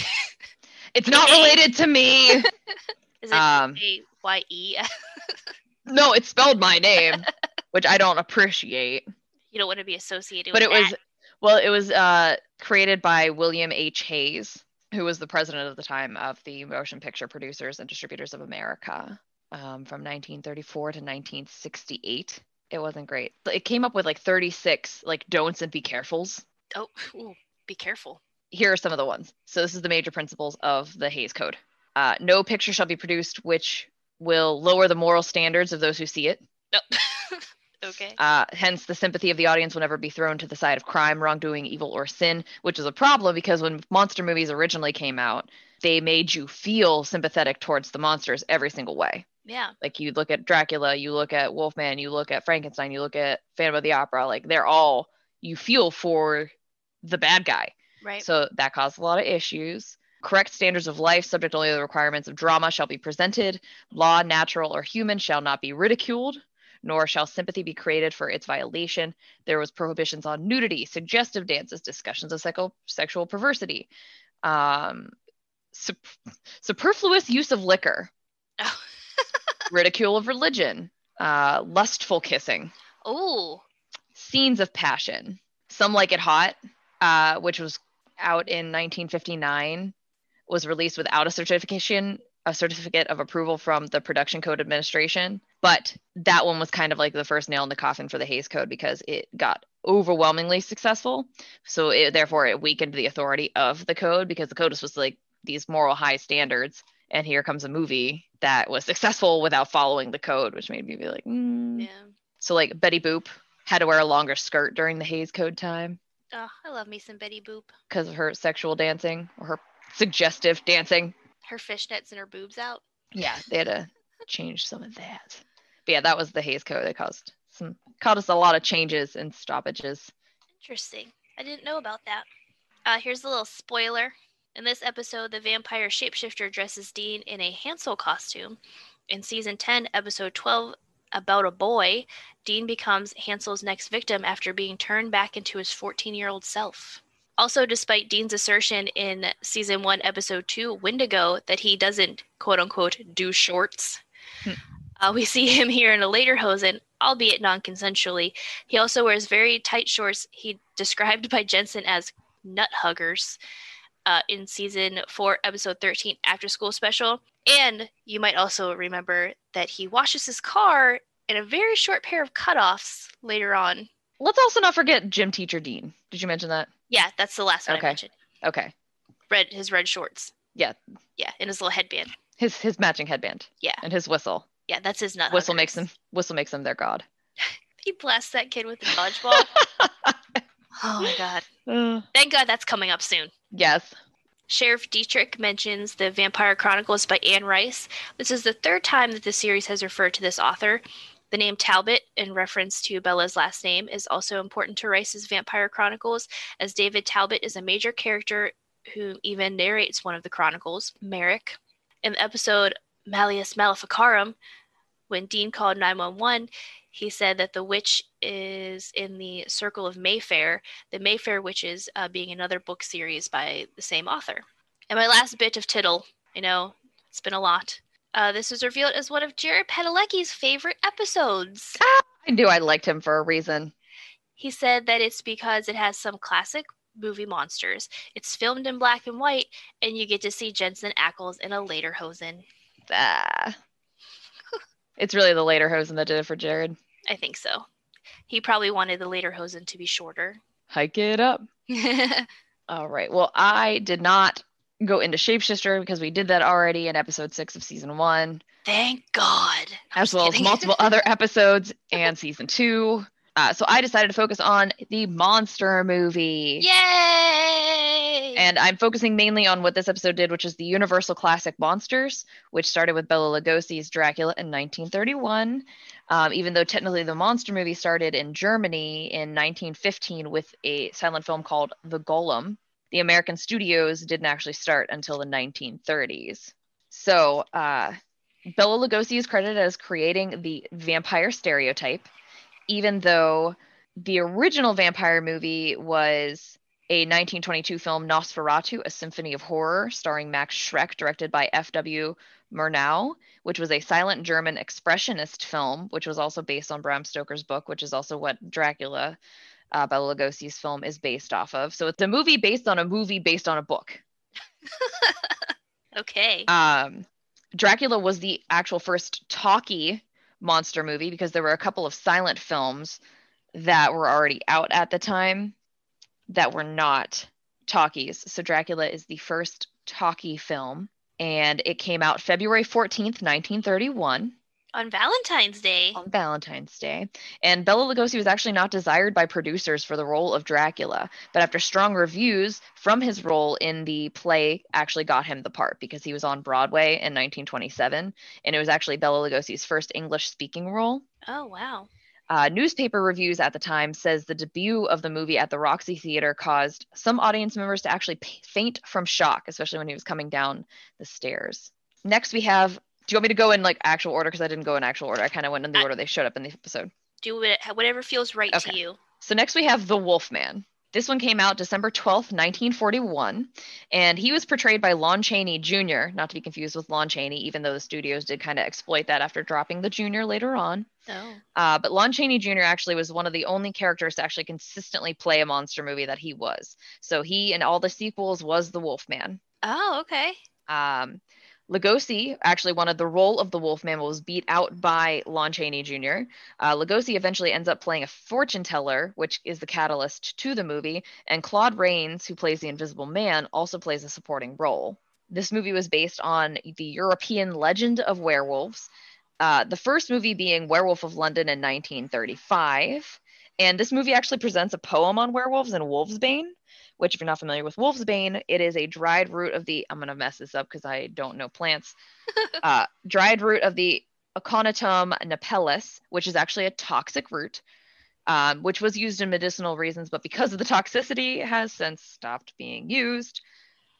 It's not related to me. Is it Um, A Y E? no, it spelled my name, which I don't appreciate. You don't want to be associated But with But it was well, it was uh, created by William H. Hays, who was the president at the time of the Motion Picture Producers and Distributors of America, um, from 1934 to 1968. It wasn't great. It came up with like 36 like don'ts and be carefuls. Oh, ooh, be careful. Here are some of the ones. So this is the major principles of the Hays Code. Uh, no picture shall be produced which will lower the moral standards of those who see it. No. okay. Uh, hence, the sympathy of the audience will never be thrown to the side of crime, wrongdoing, evil, or sin, which is a problem because when monster movies originally came out, they made you feel sympathetic towards the monsters every single way. Yeah. Like you look at Dracula, you look at Wolfman, you look at Frankenstein, you look at Phantom of the Opera, like they're all you feel for the bad guy. Right. So that caused a lot of issues. Correct standards of life, subject only to the requirements of drama, shall be presented. Law, natural or human, shall not be ridiculed, nor shall sympathy be created for its violation. There was prohibitions on nudity, suggestive dances, discussions of psycho- sexual perversity, um, sup- superfluous use of liquor, oh. ridicule of religion, uh, lustful kissing, Ooh. scenes of passion. Some like it hot, uh, which was out in 1959, was released without a certification, a certificate of approval from the Production Code Administration. But that one was kind of like the first nail in the coffin for the Hays Code because it got overwhelmingly successful. So it, therefore, it weakened the authority of the code because the code was supposed to like these moral high standards. And here comes a movie that was successful without following the code, which made me be like, mm. Yeah. So like Betty Boop had to wear a longer skirt during the Hayes Code time Oh, I love me some Betty Boop. because of her sexual dancing or her suggestive dancing. Her fishnets and her boobs out. Yeah, they had to change some of that. But yeah, that was the Hays Code that caused some caused us a lot of changes and stoppages. Interesting. I didn't know about that. Uh, here's a little spoiler. In this episode, the vampire shapeshifter dresses Dean in a Hansel costume. In season 10, episode 12, About a Boy, Dean becomes Hansel's next victim after being turned back into his 14 year old self. Also, despite Dean's assertion in season 1, episode 2, Wendigo, that he doesn't quote unquote do shorts, Hmm. uh, we see him here in a lederhosen, albeit non consensually. He also wears very tight shorts, he described by Jensen as nut huggers uh, in season 4, episode 13, After School Special. And you might also remember that he washes his car in a very short pair of cutoffs later on. Let's also not forget gym teacher Dean. Did you mention that? Yeah, that's the last one Okay. I mentioned. Okay. Red, his red shorts. Yeah. Yeah, and his little headband. His his matching headband. Yeah. And his whistle. Yeah, that's his nut. Whistle huggers. makes him whistle makes him their god. He blasts that kid with a dodgeball. oh my god. Uh, Thank God that's coming up soon. yes. Sheriff Dietrich mentions the Vampire Chronicles by Anne Rice. This is the third time that the series has referred to this author. The name Talbot, in reference to Bela's last name, is also important to Rice's Vampire Chronicles, as David Talbot is a major character who even narrates one of the chronicles, Merrick. In the episode Malleus Maleficarum, when Dean called 911, he said that the witch is in the Circle of Mayfair, the Mayfair Witches uh, being another book series by the same author. And my last bit of tittle, I know it's been a lot. Uh, this was revealed as one of Jared Padalecki's favorite episodes. I knew I liked him for a reason. He said that it's because it has some classic movie Monsters. It's filmed in black and white, and you get to see Jensen Ackles in a lederhosen. Ah. it's really the lederhosen that did it for Jared. I think so. He probably wanted the lederhosen to be shorter. Hike it up. All right. Well, I did not go into Shapeshifter because we did that already in episode six of season one, Thank God. I'm as well kidding. as multiple other episodes and season two. Uh, so I decided to focus on the monster movie. Yay! And I'm focusing mainly on what this episode did, which is the Universal Classic Monsters, which started with Bela Lugosi's Dracula in 1931. Um, even though technically the monster movie started in Germany in 1915 with a silent film called The Golem, the American studios didn't actually start until the 1930s. So uh, Bela Lugosi is credited as creating the vampire stereotype, even though the original vampire movie was a 1922 film Nosferatu, A Symphony of Horror, starring Max Schreck, directed by F.W. Murnau, which was a silent German expressionist film, which was also based on Bram Stoker's book, which is also what Dracula, uh, Bela Lugosi's film, is based off of. So it's a movie based on a movie based on a book. okay. Um, Dracula was the actual first talkie monster movie because there were a couple of silent films that were already out at the time that were not talkies. So Dracula is the first talkie film and it came out February 14th, 1931 On Valentine's Day. on Valentine's Day. And Bela Lugosi was actually not desired by producers for the role of Dracula, but after strong reviews from his role in the play actually got him the part because he was on Broadway in 1927 and it was actually Bela Lugosi's first English speaking role. Oh, wow. Uh, newspaper reviews at the time says the debut of the movie at the Roxy Theater caused some audience members to actually faint from shock, especially when he was coming down the stairs. Next, we have. Do you want me to go in like actual order? Because I didn't go in actual order. I kind of went in the I- order they showed up in the episode. Do it, whatever feels right to Okay. you. So next we have The Wolfman. This one came out December 12th, 1941, and he was portrayed by Lon Chaney Jr., not to be confused with Lon Chaney, even though the studios did kind of exploit that after dropping the junior later on. Oh. Uh, but Lon Chaney Jr. actually was one of the only characters to actually consistently play a monster movie that he was. So he, in all the sequels, was the Wolfman. Oh, okay. Um, Lugosi actually wanted the role of the Wolfman, but was beat out by Lon Chaney Jr. Uh, Lugosi eventually ends up playing a fortune teller, which is the catalyst to the movie, and Claude Rains, who plays the Invisible Man, also plays a supporting role. This movie was based on the European legend of werewolves, uh, the first movie being Werewolf of London in 1935. And this movie actually presents a poem on werewolves in Wolfsbane, which, if you're not familiar with Wolfsbane, it is a dried root of the, I'm going to mess this up because I don't know plants, uh, dried root of the Aconitum napellus, which is actually a toxic root, um, which was used in medicinal reasons, but because of the toxicity, has since stopped being used.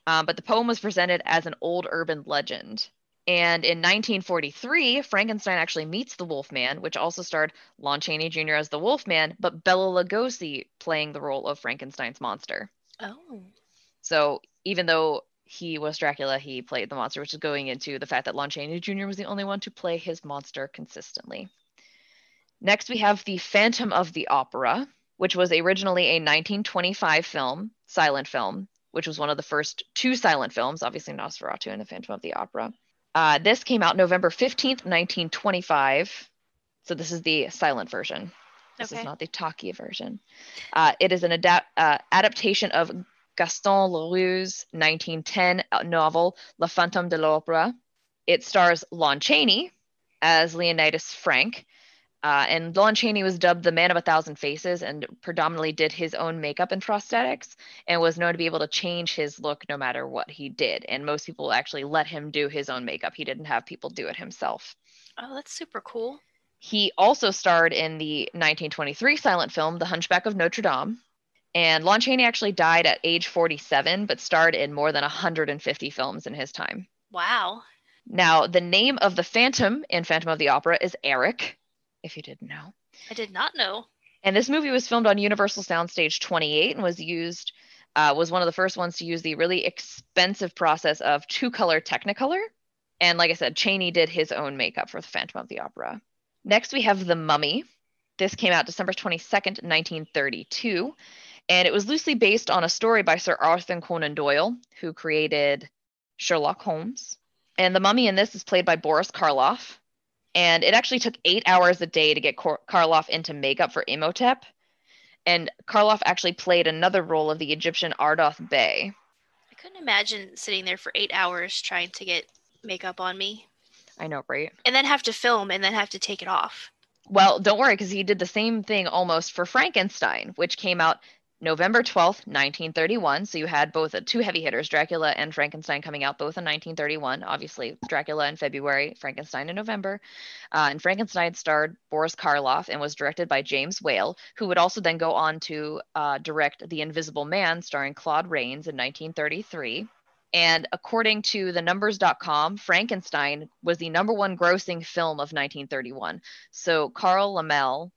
Um, but the poem was presented as an old urban legend. And in 1943, Frankenstein actually meets the Wolfman, which also starred Lon Chaney Jr. as the Wolfman, but Bela Lugosi playing the role of Frankenstein's monster. Oh. So even though he was Dracula, he played the monster, which is going into the fact that Lon Chaney Jr. was the only one to play his monster consistently. Next, we have The Phantom of the Opera, which was originally a 1925 film, silent film, which was one of the first two silent films, obviously Nosferatu and The Phantom of the Opera. Uh, this came out November 15th, 1925. So this is the silent version. This Okay. is not the talkie version. Uh, it is an adapt, uh, adaptation of Gaston Leroux's 1910 novel La Fantôme de l'Opéra. It stars Lon Chaney as Leonidas Frank, uh, and Lon Chaney was dubbed the Man of a Thousand Faces and predominantly did his own makeup and prosthetics and was known to be able to change his look no matter what he did. And most people actually let him do his own makeup. He didn't have people do it himself. Oh, that's super cool. He also starred in the 1923 silent film The Hunchback of Notre Dame. And Lon Chaney actually died at age 47, but starred in more than 150 films in his time. Wow. Now, the name of the Phantom in Phantom of the Opera is Eric, if you didn't know. I did not know. And this movie was filmed on Universal Soundstage 28 and was used, uh, was one of the first ones to use the really expensive process of two color Technicolor. And like I said, Chaney did his own makeup for the Phantom of the Opera. Next, we have The Mummy. This came out December 22nd, 1932. And it was loosely based on a story by Sir Arthur Conan Doyle, who created Sherlock Holmes. And the mummy in this is played by Boris Karloff. And it actually took eight hours a day to get Kor- Karloff into makeup for Imhotep. And Karloff actually played another role of the Egyptian Ardath Bey. I couldn't imagine sitting there for eight hours trying to get makeup on me I know, right? and then have to film and then have to take it off. Well, don't worry, because he did the same thing almost for Frankenstein, which came out November 12th, 1931. So you had both two heavy hitters, Dracula and Frankenstein, coming out both in 1931. Obviously, Dracula in February, Frankenstein in November. Uh, and Frankenstein starred Boris Karloff and was directed by James Whale, who would also then go on to uh, direct The Invisible Man, starring Claude Rains in 1933. And according to the numbers.com, Frankenstein was the number one grossing film of 1931. So Carl Laemmle,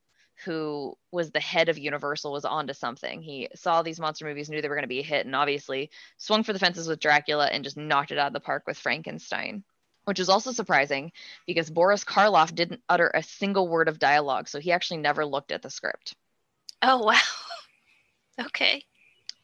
who was the head of Universal, was onto something. He saw these monster movies, knew they were going to be a hit, and obviously swung for the fences with Dracula and just knocked it out of the park with Frankenstein. Which is also surprising because Boris Karloff didn't utter a single word of dialogue, so he actually never looked at the script. Oh, wow. okay.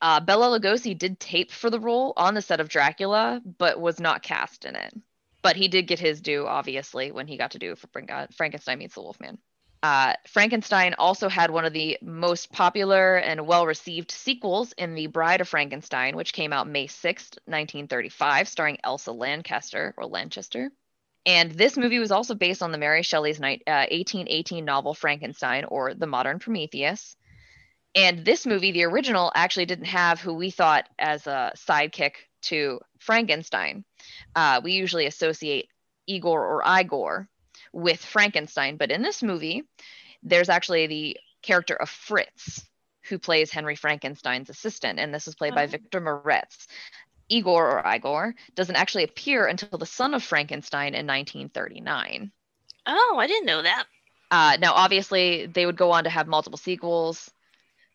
Uh, Bela Lugosi did tape for the role on the set of Dracula, but was not cast in it. But he did get his due, obviously, when he got to do for Frank- Frankenstein meets the Wolfman. Uh, Frankenstein also had one of the most popular and well received sequels in The Bride of Frankenstein, which came out May 6th, 1935, starring Elsa Lancaster or Lanchester. And this movie was also based on the Mary Shelley's night, uh, 1818 novel Frankenstein or The Modern Prometheus. And this movie, the original, actually didn't have who we thought as a sidekick to Frankenstein. Uh, we usually associate Igor or Igor with Frankenstein, but in this movie, there's actually the character of Fritz, who plays Henry Frankenstein's assistant, and this is played by Oh. Victor Moretz. Igor or Igor doesn't actually appear until The Son of Frankenstein in 1939. Oh, I didn't know that. Uh, now, obviously, they would go on to have multiple sequels,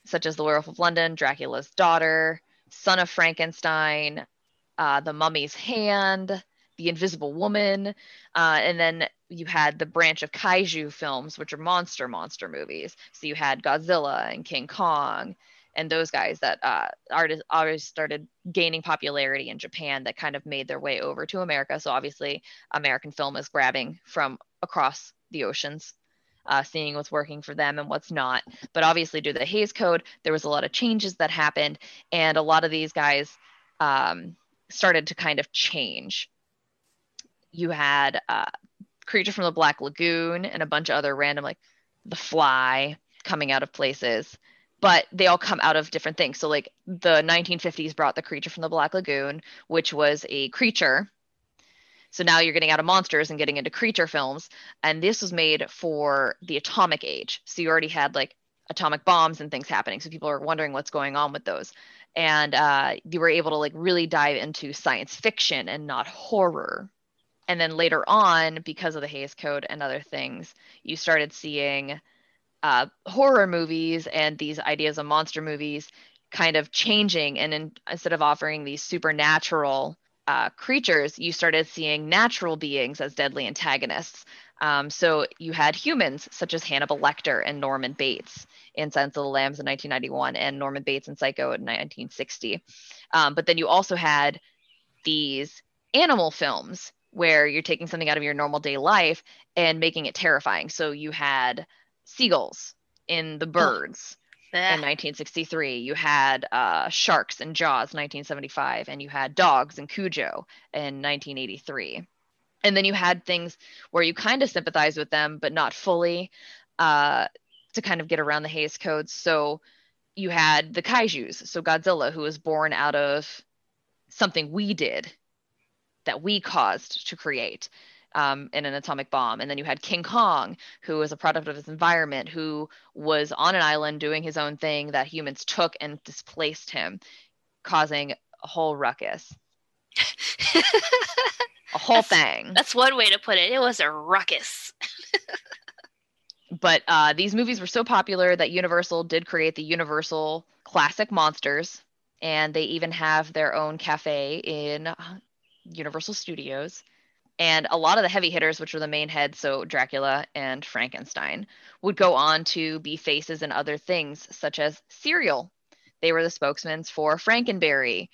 such as The Werewolf of London, Dracula's Daughter, Son of Frankenstein, uh, The Mummy's Hand, The Invisible Woman, uh, and then you had the branch of kaiju films, which are monster monster movies. So you had Godzilla and King Kong, and those guys that uh, artists always started gaining popularity in Japan that kind of made their way over to America. So obviously, American film is grabbing from across the oceans uh, seeing what's working for them and what's not. But obviously, due to the Hays Code, there was a lot of changes that happened, and a lot of these guys um, started to kind of change. You had uh, Creature from the Black Lagoon and a bunch of other random, like The Fly, coming out of places. But they all come out of different things. So, like the 1950s brought the Creature from the Black Lagoon, which was a creature so now you're getting out of monsters and getting into creature films. And this was made for the atomic age. So you already had like atomic bombs and things happening. So people are wondering what's going on with those. And uh, you were able to like really dive into science fiction and not horror. And then later on, because of the Hays Code and other things, you started seeing uh, horror movies and these ideas of monster movies kind of changing. And in, instead of offering these supernatural uh, creatures, you started seeing natural beings as deadly antagonists. Um, so you had humans such as Hannibal Lecter and Norman Bates in Silence of the Lambs in 1991 and Norman Bates in Psycho in 1960. Um, but then you also had these animal films where you're taking something out of your normal day life and making it terrifying. So you had seagulls in the birds in 1963. You had uh, Sharks and Jaws 1975, and you had Dogs and Cujo in 1983. And then you had things where you kind of sympathize with them, but not fully, uh, to kind of get around the Hays Code. So you had the kaijus, so Godzilla, who was born out of something we did that we caused to create um, in an atomic bomb. And then you had King Kong, who was a product of his environment, who was on an island doing his own thing that humans took and displaced him, causing a whole ruckus, a whole That's- thing. That's one way to put it. It was a ruckus. But uh, these movies were so popular that Universal did create the Universal Classic Monsters, and they even have their own cafe in uh, Universal Studios. And a lot of the heavy hitters, which were the main heads, so Dracula and Frankenstein, would go on to be faces in other things, such as cereal. They were the spokesmen for Frankenberry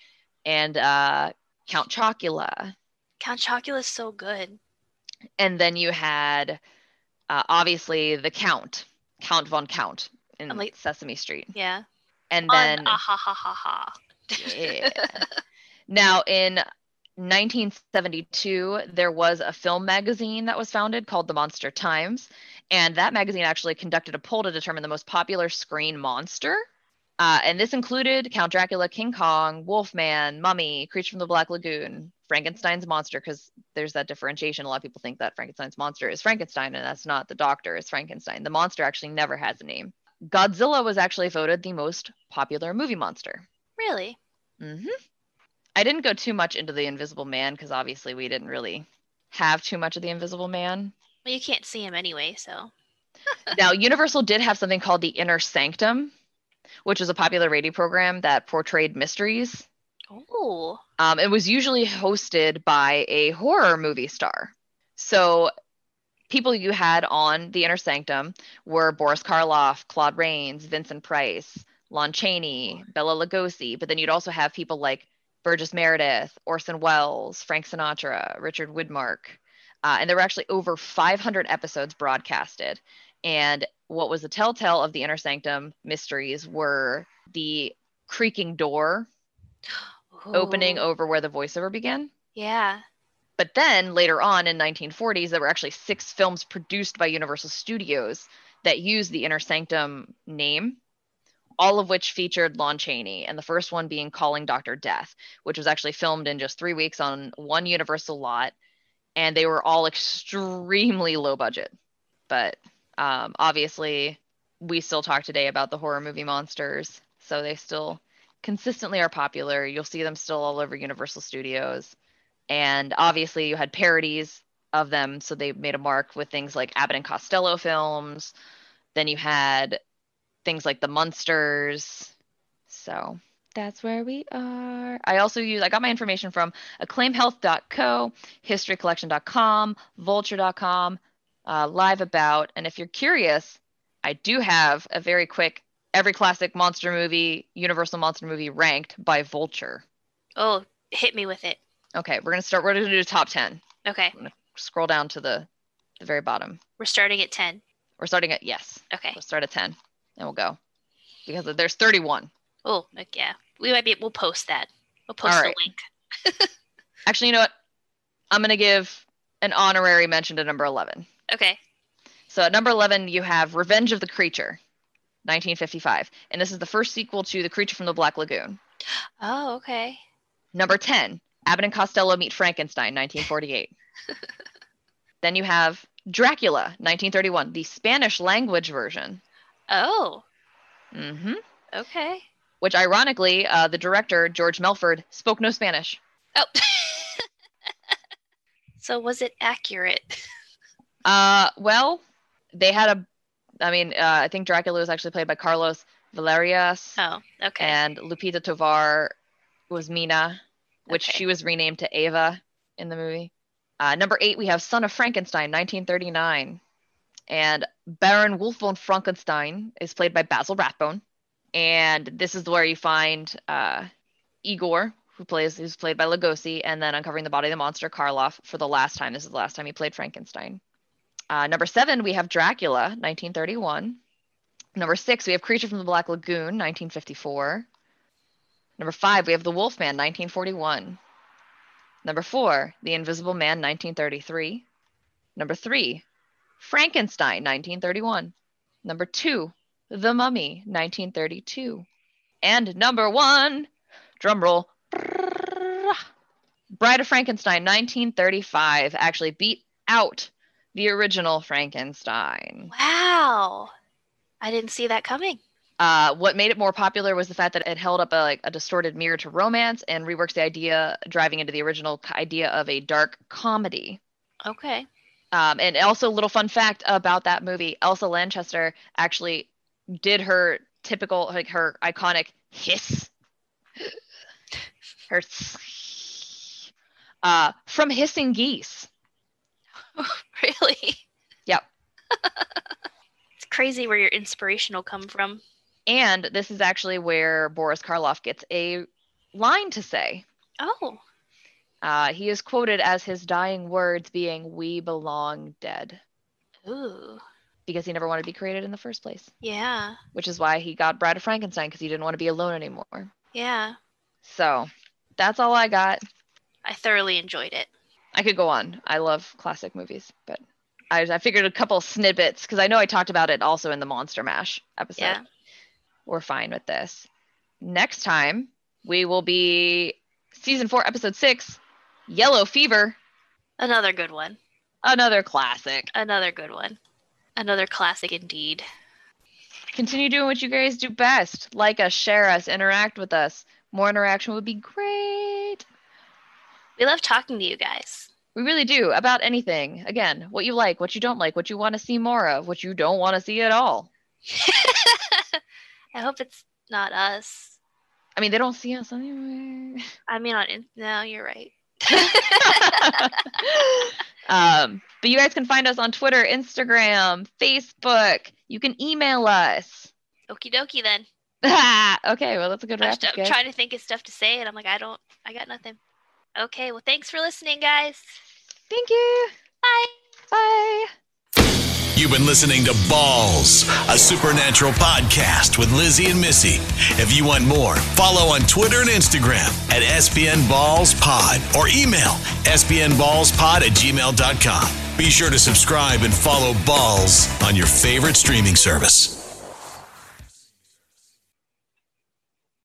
and uh, Count Chocula. Count Chocula is so good. And then you had uh, obviously the Count, Count von Count in like- Sesame Street. Yeah. And then ah ha ha ha ha. yeah. now in 1972 there was a film magazine that was founded called the Monster Times and that magazine actually conducted a poll to determine the most popular screen monster. Uh, and this included Count Dracula, King Kong, Wolfman, Mummy, Creature from the Black Lagoon, Frankenstein's monster, because there's that differentiation. A lot of people think that Frankenstein's monster is Frankenstein, and that's not the doctor, it's Frankenstein. The monster actually never has a name. Godzilla was actually voted the most popular movie monster. Really? hmm I didn't go too much into the Invisible Man because obviously we didn't really have too much of the Invisible Man. Well, you can't see him anyway, so. now, Universal did have something called the Inner Sanctum, which was a popular radio program that portrayed mysteries. Oh. Um, it was usually hosted by a horror movie star. So, people you had on the Inner Sanctum were Boris Karloff, Claude Rains, Vincent Price, Lon Chaney, Bela Lugosi, but then you'd also have people like Burgess Meredith, Orson Welles, Frank Sinatra, Richard Widmark. Uh, and there were actually over 500 episodes broadcasted. And what was the telltale of the Inner Sanctum mysteries were the creaking door opening over where the voiceover began. Yeah. But then later on in 1940s, there were actually six films produced by Universal Studios that used the Inner Sanctum name, all of which featured Lon Chaney, and the first one being Calling Dr. Death, which was actually filmed in just three weeks on one Universal lot, and they were all extremely low budget. But um, obviously, we still talk today about the horror movie monsters, so they still consistently are popular. You'll see them still all over Universal Studios and obviously you had parodies of them so they made a mark with things like abbott and costello films then you had things like the munsters so that's where we are i also use i got my information from acclaimhealth.co historycollection.com vulture.com uh, live about and if you're curious i do have a very quick every classic monster movie universal monster movie ranked by vulture Oh, hit me with it. Okay, we're gonna start. We're gonna do top ten. Okay. Scroll down to the the very bottom. We're starting at 10. We're starting at yes. Okay. We'll start at ten, and we'll go because there's 31. Oh, yeah. We might be, we'll post that. We'll post All the right. link. Actually, you know what? I'm gonna give an honorary mention to number 11. Okay. So at number 11, you have Revenge of the Creature, 1955, and this is the first sequel to The Creature from the Black Lagoon. Oh, okay. Number 10, Abbott and Costello Meet Frankenstein, 1948. then you have Dracula, 1931, the Spanish language version. Oh, Mm hmm okay. which ironically, uh, the director, George Melford, spoke no Spanish. Oh. so was it accurate? Uh, well, they had a, I mean, uh, I think Dracula was actually played by Carlos Villarías, Oh, okay. and Lupita Tovar was Mina, which Okay. she was renamed to Ava in the movie. Uh, number eight, we have Son of Frankenstein, 1939. And Baron Wolf von Frankenstein is played by Basil Rathbone. And this is where you find uh, Igor, who plays who's played by Lugosi, and then uncovering the body of the monster, Karloff, for the last time. This is the last time he played Frankenstein. Uh, number seven, we have Dracula, 1931. Number six, we have Creature from the Black Lagoon, 1954. Number five, we have The Wolfman, 1941. Number four, The Invisible Man, 1933. Number three, Frankenstein, 1931. Number two, The Mummy, 1932. And number one, drumroll, Bride of Frankenstein, 1935, actually beat out the original Frankenstein. wow. I didn't see that coming. Uh, what made it more popular was the fact that it held up a, like a distorted mirror to romance and reworks the idea, driving into the original idea of a dark comedy. Okay. Um, and also, a little fun fact about that movie: Elsa Lanchester actually did her typical, like her iconic hiss, her uh, from hissing geese. really? Yep. it's crazy where your inspiration will come from. And this is actually where Boris Karloff gets a line to say. Oh, Uh, he is quoted as his dying words being, We belong dead, ooh, because he never wanted to be created in the first place, yeah, which is why he got Bride of Frankenstein, because he didn't want to be alone anymore. yeah. So that's all I got. I thoroughly enjoyed it. I could go on. I love classic movies, but I, I figured a couple snippets because I know I talked about it also in the Monster Mash episode. Yeah. We're fine with this. Next time, we will be season four, episode six Yellow Fever, Another good one. another classic. Another good one. Another classic indeed. Continue doing what you guys do best. Like us, share us, interact with us. More interaction would be great. We love talking to you guys. We really do about anything. Again, what you like, what you don't like, what you want to see more of, what you don't want to see at all. I hope it's not us. I mean, they don't see us anyway. I mean, on in- no, you're right. um, but you guys can find us on Twitter, Instagram, Facebook. You can email us. Okie dokie then. okay, well, that's a good I'm, wrap. I'm trying to think of stuff to say, and I'm like, I don't, I got nothing. Okay, well, thanks for listening, guys. Thank you. Bye. Bye. You've been listening to Balls, a supernatural podcast with Lizzie and Missy. If you want more, follow on Twitter and Instagram at SPN Balls Pod or email spnballspod at gmail.com. Be sure to subscribe and follow Balls on your favorite streaming service.